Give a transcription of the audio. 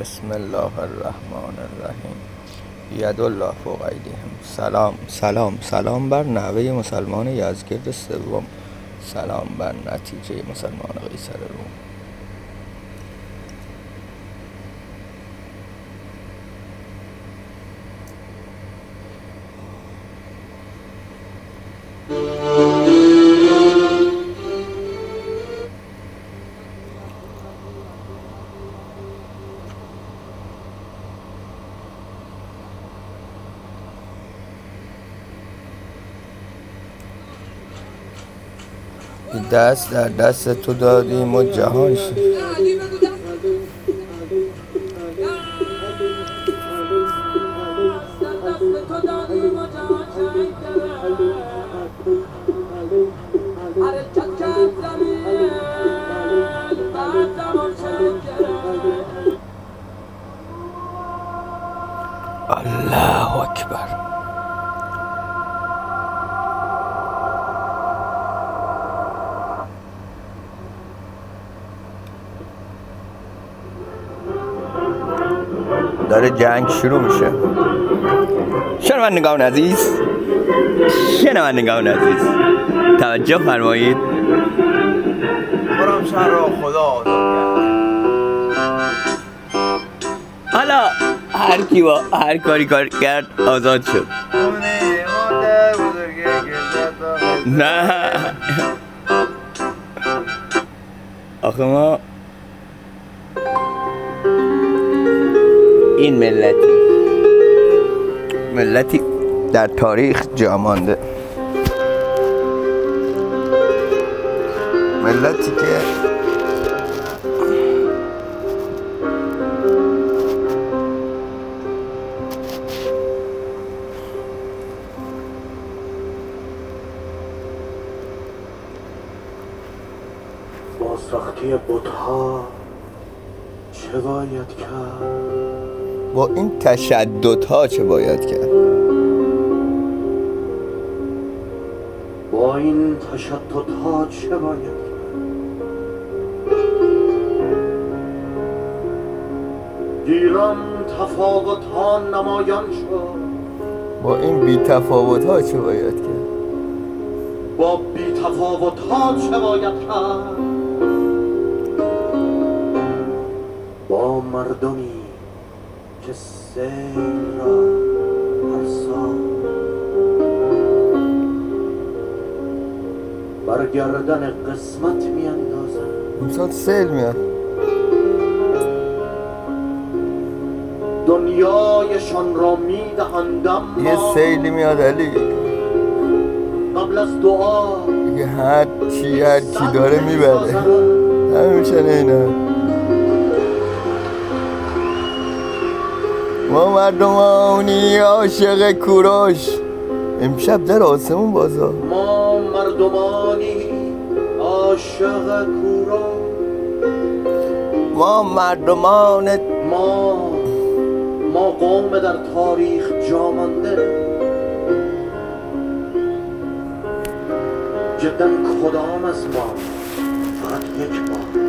بسم الله الرحمن الرحیم. ید الله فوق ایدیهم. سلام. سلام. سلام بر نوه مسلمان یزدگرد سوم. سلام بر نتیجه مسلمان قیصر روم. دست در دست تو دادیم و جهان شد. الله اکبر داره جنگ شروع میشه. شنوندگان عزیز شنوندگان عزیز توجه فرمایید. شهر را خدا. حالا هر کی با هر کاری کار کرد آزاد شد. نه. آخه ما این ملتی. ملتی در تاریخ جا مانده. ملتی که با ساختی بتها چه باید کرد؟ با این تشدد ها چه باید کرد؟ با این تشتت چه باید کرد؟ گیرم تفاوت ها نمایان شد. با این بی تفاوت ها چه باید کرد؟ با بی تفاوت ها چه باید کرد؟ با مردمی که سیل را هر سال بر گردن قسمت می امسال سیل میاد. دنیایشان را می دهندم یه سیلی میاد علی. قبل از دعا دیگه هر چی هر کی داره می‌بره. همه میشن اینا ما مردمانی عاشق کوروش. امشب در آسمون بازا. ما مردمانی عاشق کورا ما مردمان. ما ما قوم در تاریخ جامانده. جدا کدام از ما فقط یک